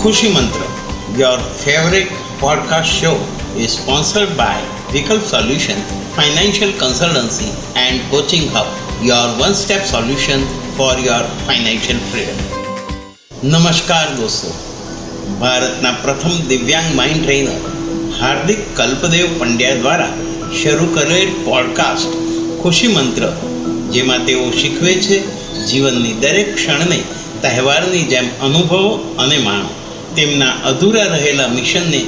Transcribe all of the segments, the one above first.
Khushi Mantra, your favorite podcast show, is sponsored by Vikalp Solution, Financial Consultancy and Coaching Hub, your one step solution for your financial freedom. નમસ્કાર દોસ્તો ભારતના પ્રથમ દિવ્યાંગ mind trainer Hardik Kalpdev Pandya દ્વારા શરૂ કરેલ podcast ખુશી મંત્ર જેમાં તેઓ શીખવે છે જીવનની દરેક ક્ષણને તહેવારની જેમ અનુભવો અને માણો તેમના અધૂરા રહેલા મિશનને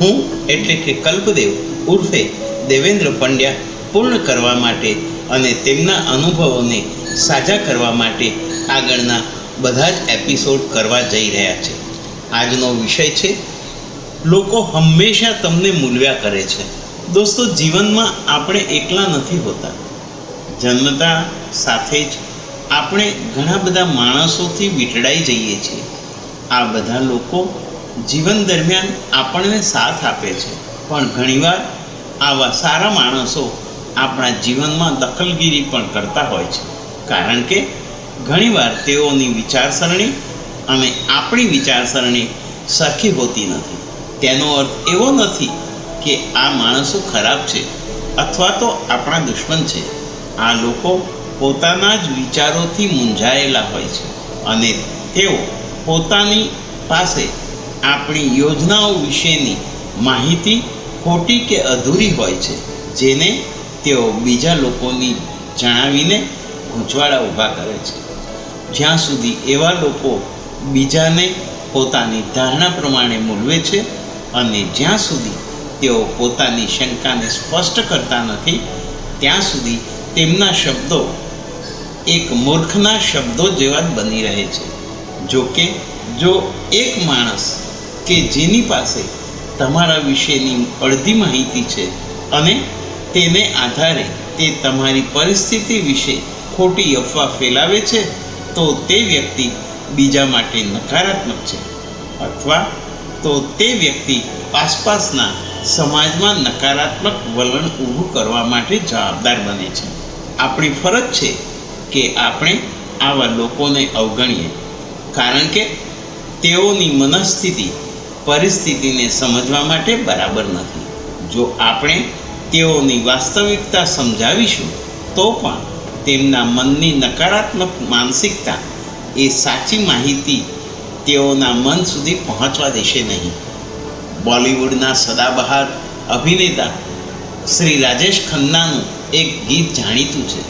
હું એટલે કે કલ્પદેવ ઉર્ફે દેવેન્દ્ર પંડ્યા પૂર્ણ કરવા માટે અને તેમના અનુભવોને સાજા કરવા માટે આગળના બધા જ એપિસોડ કરવા જઈ રહ્યા છે. આજનો વિષય છે, લોકો હંમેશા તમને મૂલ્યા કરે છે. દોસ્તો, જીવનમાં આપણે એકલા નથી હોતા. જન્મતા સાથે જ આપણે ઘણા બધા માણસોથી વીંટળાઈ જઈએ છીએ. આ બધા લોકો જીવન દરમિયાન આપણને સાથ આપે છે. પણ ઘણીવાર આવા સારા માણસો આપણા જીવનમાં દખલગીરી પણ કરતા હોય છે. કારણ કે ઘણીવાર તેઓની વિચારસરણી અને આપણી વિચારસરણી સરખી હોતી નથી. તેનો અર્થ એવો નથી કે આ માણસો ખરાબ છે અથવા તો આપણા દુશ્મન છે. આ લોકો પોતાના જ વિચારોથી મૂંઝાયેલા હોય છે અને તેઓ પોતાની પાસે આપણી યોજનાઓ વિશેની માહિતી ખોટી કે અધૂરી હોય છે, જેને તેઓ બીજા લોકોની જણાવીને ગૂંચવાડા ઊભા કરે છે. જ્યાં સુધી એવા લોકો બીજાને પોતાની ધારણા પ્રમાણે મૂલવે છે અને જ્યાં સુધી તેઓ પોતાની શંકાને સ્પષ્ટ કરતા નથી, ત્યાં સુધી તેમના શબ્દો એક મૂર્ખના શબ્દો જેવા જ બની રહે છે. જો કે જો એક માણસ કે જેની પાસે તમારા વિશેની અડધી માહિતી છે અને તેને આધારે તે તમારી પરિસ્થિતિ વિશે ખોટી અફવા ફેલાવે છે, તો તે વ્યક્તિ બીજા માટે નકારાત્મક છે. અથવા તો તે વ્યક્તિ આસપાસના સમાજમાં નકારાત્મક વલણ ઊભું કરવા માટે જવાબદાર બને છે. આપણી ફરજ છે કે આપણે આવા લોકોને અવગણીએ. કારણ કે તેઓની મનસ્થિતિ પરિસ્થિતિને સમજવા માટે બરાબર નથી. જો આપણે તેઓની વાસ્તવિકતા સમજાવીશું, તો પણ તેમના મનની નકારાત્મક માનસિકતા એ સાચી માહિતી તેઓના મન સુધી પહોંચવા દેશે નહીં. બોલિવૂડના સદાબહાર અભિનેતા શ્રી રાજેશ ખન્નાનું એક ગીત જાણીતું છે.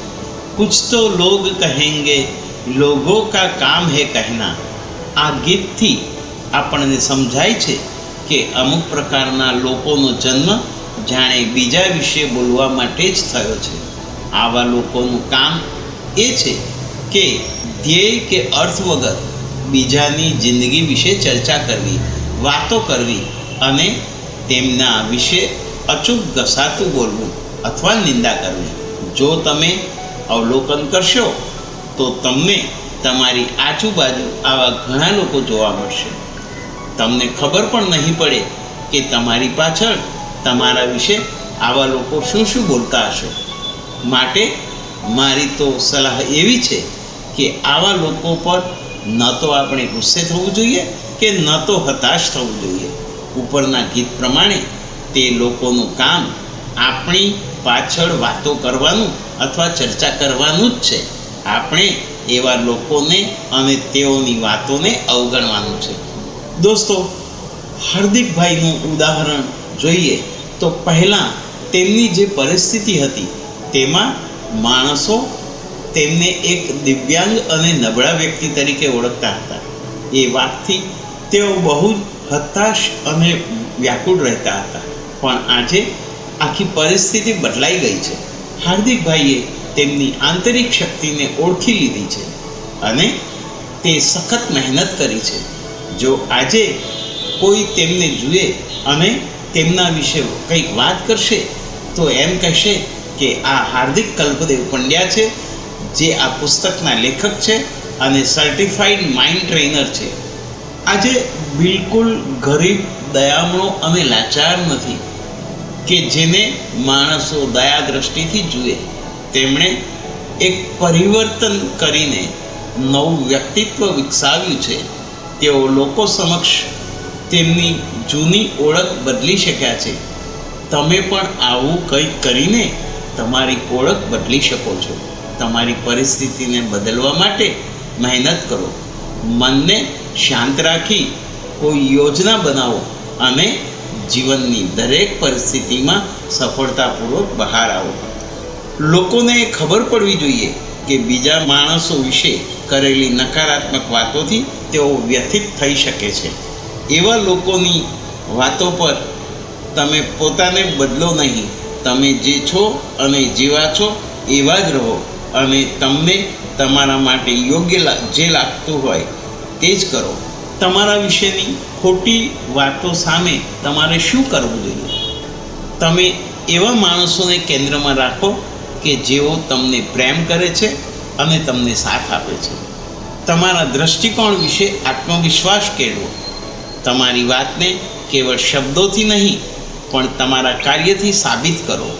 કુછ તો લોગ કહેંગે લોગો કા કામ હે કહેના આ ગીતથી આપણને સમજાય છે કે અમુક પ્રકારના લોકોનો જન્મ જાણે બીજા વિશે બોલવા માટે જ થયો છે આવા લોકોનું કામ એ છે કે ધ્યેય કે અર્થ વગર બીજાની જિંદગી વિશે ચર્ચા કરવી વાતો કરવી અને તેમના વિશે અચૂક ઘસાતું બોલવું અથવા નિંદા કરવી। જો તમે અવલોકન કરશો તો તમને તમારી આજુબાજુ આવા ઘણા લોકો જોવા મળશે. તમને ખબર પણ નહીં પડે કે તમારી પાછળ તમારા વિશે આવા લોકો શું શું બોલતા હશે. માટે મારી તો સલાહ એવી છે કે આવા લોકો પર ન તો આપણે ગુસ્સે થવું જોઈએ કે ન તો હતાશ થવું જોઈએ. ઉપરના ગીત પ્રમાણે તે લોકોનું કામ આપણી પાછળ વાતો કરવાનું અથવા ચર્ચા કરવાનું જ છે. આપણે એવા લોકોને અને તેઓની વાતોને અવગણવાનું છે. દોસ્તો, હાર્દિકભાઈનું ઉદાહરણ જોઈએ તો પહેલાં તેમની જે પરિસ્થિતિ હતી, તેમાં માણસો તેમને એક દિવ્યાંગ અને નબળા વ્યક્તિ તરીકે ઓળખતા હતા. એ વાતથી તેઓ બહુ જ હતાશ અને વ્યાકુળ રહેતા હતા. પણ આજે આખી પરિસ્થિતિ બદલાઈ ગઈ છે. હાર્દિકભાઈએ તેમની આંતરિક શક્તિને ઓળખી લીધી છે અને તે સખત મહેનત કરી છે. જો આજે કોઈ તેમને જુએ અને તેમના વિશે કંઈક વાત કરશે, તો એમ કહેશે કે આ હાર્દિક કલ્પદેવ પંડ્યા છે, જે આ પુસ્તકના લેખક છે અને સર્ટિફાઈડ માઇન્ડ ટ્રેનર છે. આજે બિલકુલ ગરીબ, દયામણો અને લાચાર નથી કે જેને માણસો દયા દ્રષ્ટિથી જુએ. તેમણે એક પરિવર્તન કરીને નવું વ્યક્તિત્વ વિકસાવ્યું છે. તેઓ લોકો સમક્ષ તેમની જૂની ઓળખ બદલી શક્યા છે. તમે પણ આવું કંઈક કરીને તમારી ઓળખ બદલી શકો છો. તમારી પરિસ્થિતિને બદલવા માટે મહેનત કરો. મનને શાંત રાખી કોઈ યોજના બનાવો અને જીવનની દરેક પરિસ્થિતિમાં સફળતાપૂર્વક બહાર આવો. લોકોને ખબર પડવી જોઈએ કે બીજા માણસો વિશે કરેલી નકારાત્મક વાતોથી તેઓ વ્યથિત થઈ શકે છે. એવા લોકોની વાતો પર તમે પોતાને બદલો નહીં. તમે જે છો અને જેવા છો એવા જ રહો અને તમને તમારા માટે યોગ્ય જે લાગતું હોય તે જ કરો. તમારા વિશેની ખોટી વાતો સામે તમારે શું કરવું જોઈએ? તમે એવા માણસોને કેન્દ્રમાં રાખો કે જેઓ તમને પ્રેમ કરે છે અને તમને સાથ આપે છે. તમારા દૃષ્ટિકોણ વિશે આત્મવિશ્વાસ કેળવો. તમારી વાતને કેવળ શબ્દોથી નહીં, પણ તમારા કાર્યથી સાબિત કરો.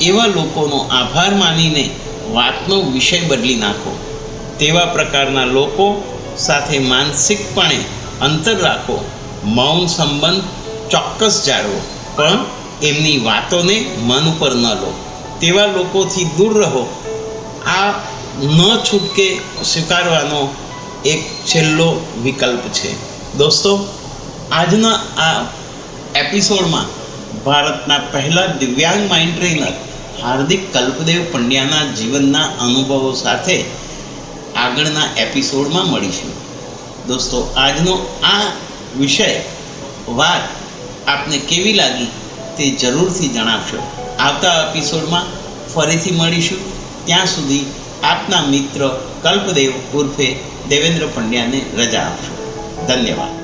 એવા લોકોનો આભાર માનીને વાતનો વિષય બદલી નાખો. તેવા પ્રકારના લોકો સાથે માનસિકપણે અંતર રાખો. મૌન સંબંધ ચોક્કસ જાળવો, પણ એમની વાતોને મન ઉપર ન લો. તેવા લોકોથી દૂર રહો. આ ન છૂટકે સ્વીકારવાનો એક છેલ્લો વિકલ્પ છે. દોસ્તો, આજના આ એપિસોડમાં ભારતના પહેલા દિવ્યાંગ માઇન્ડ ટ્રેનર હાર્દિક કલ્પદેવ પંડ્યાના જીવનના અનુભવો સાથે આગળના એપિસોડમાં મળીશું. દોસ્તો, આજનો આ વિષય વાત આપને કેવી લાગી તે જરૂરથી જણાવશો. આવતા એપિસોડમાં ફરીથી મળીશું. ત્યાં સુધી આપના મિત્ર કલ્પદેવ ઉર્ફે દેવેન્દ્ર પંડ્યાને રજા આપશો. ધન્યવાદ.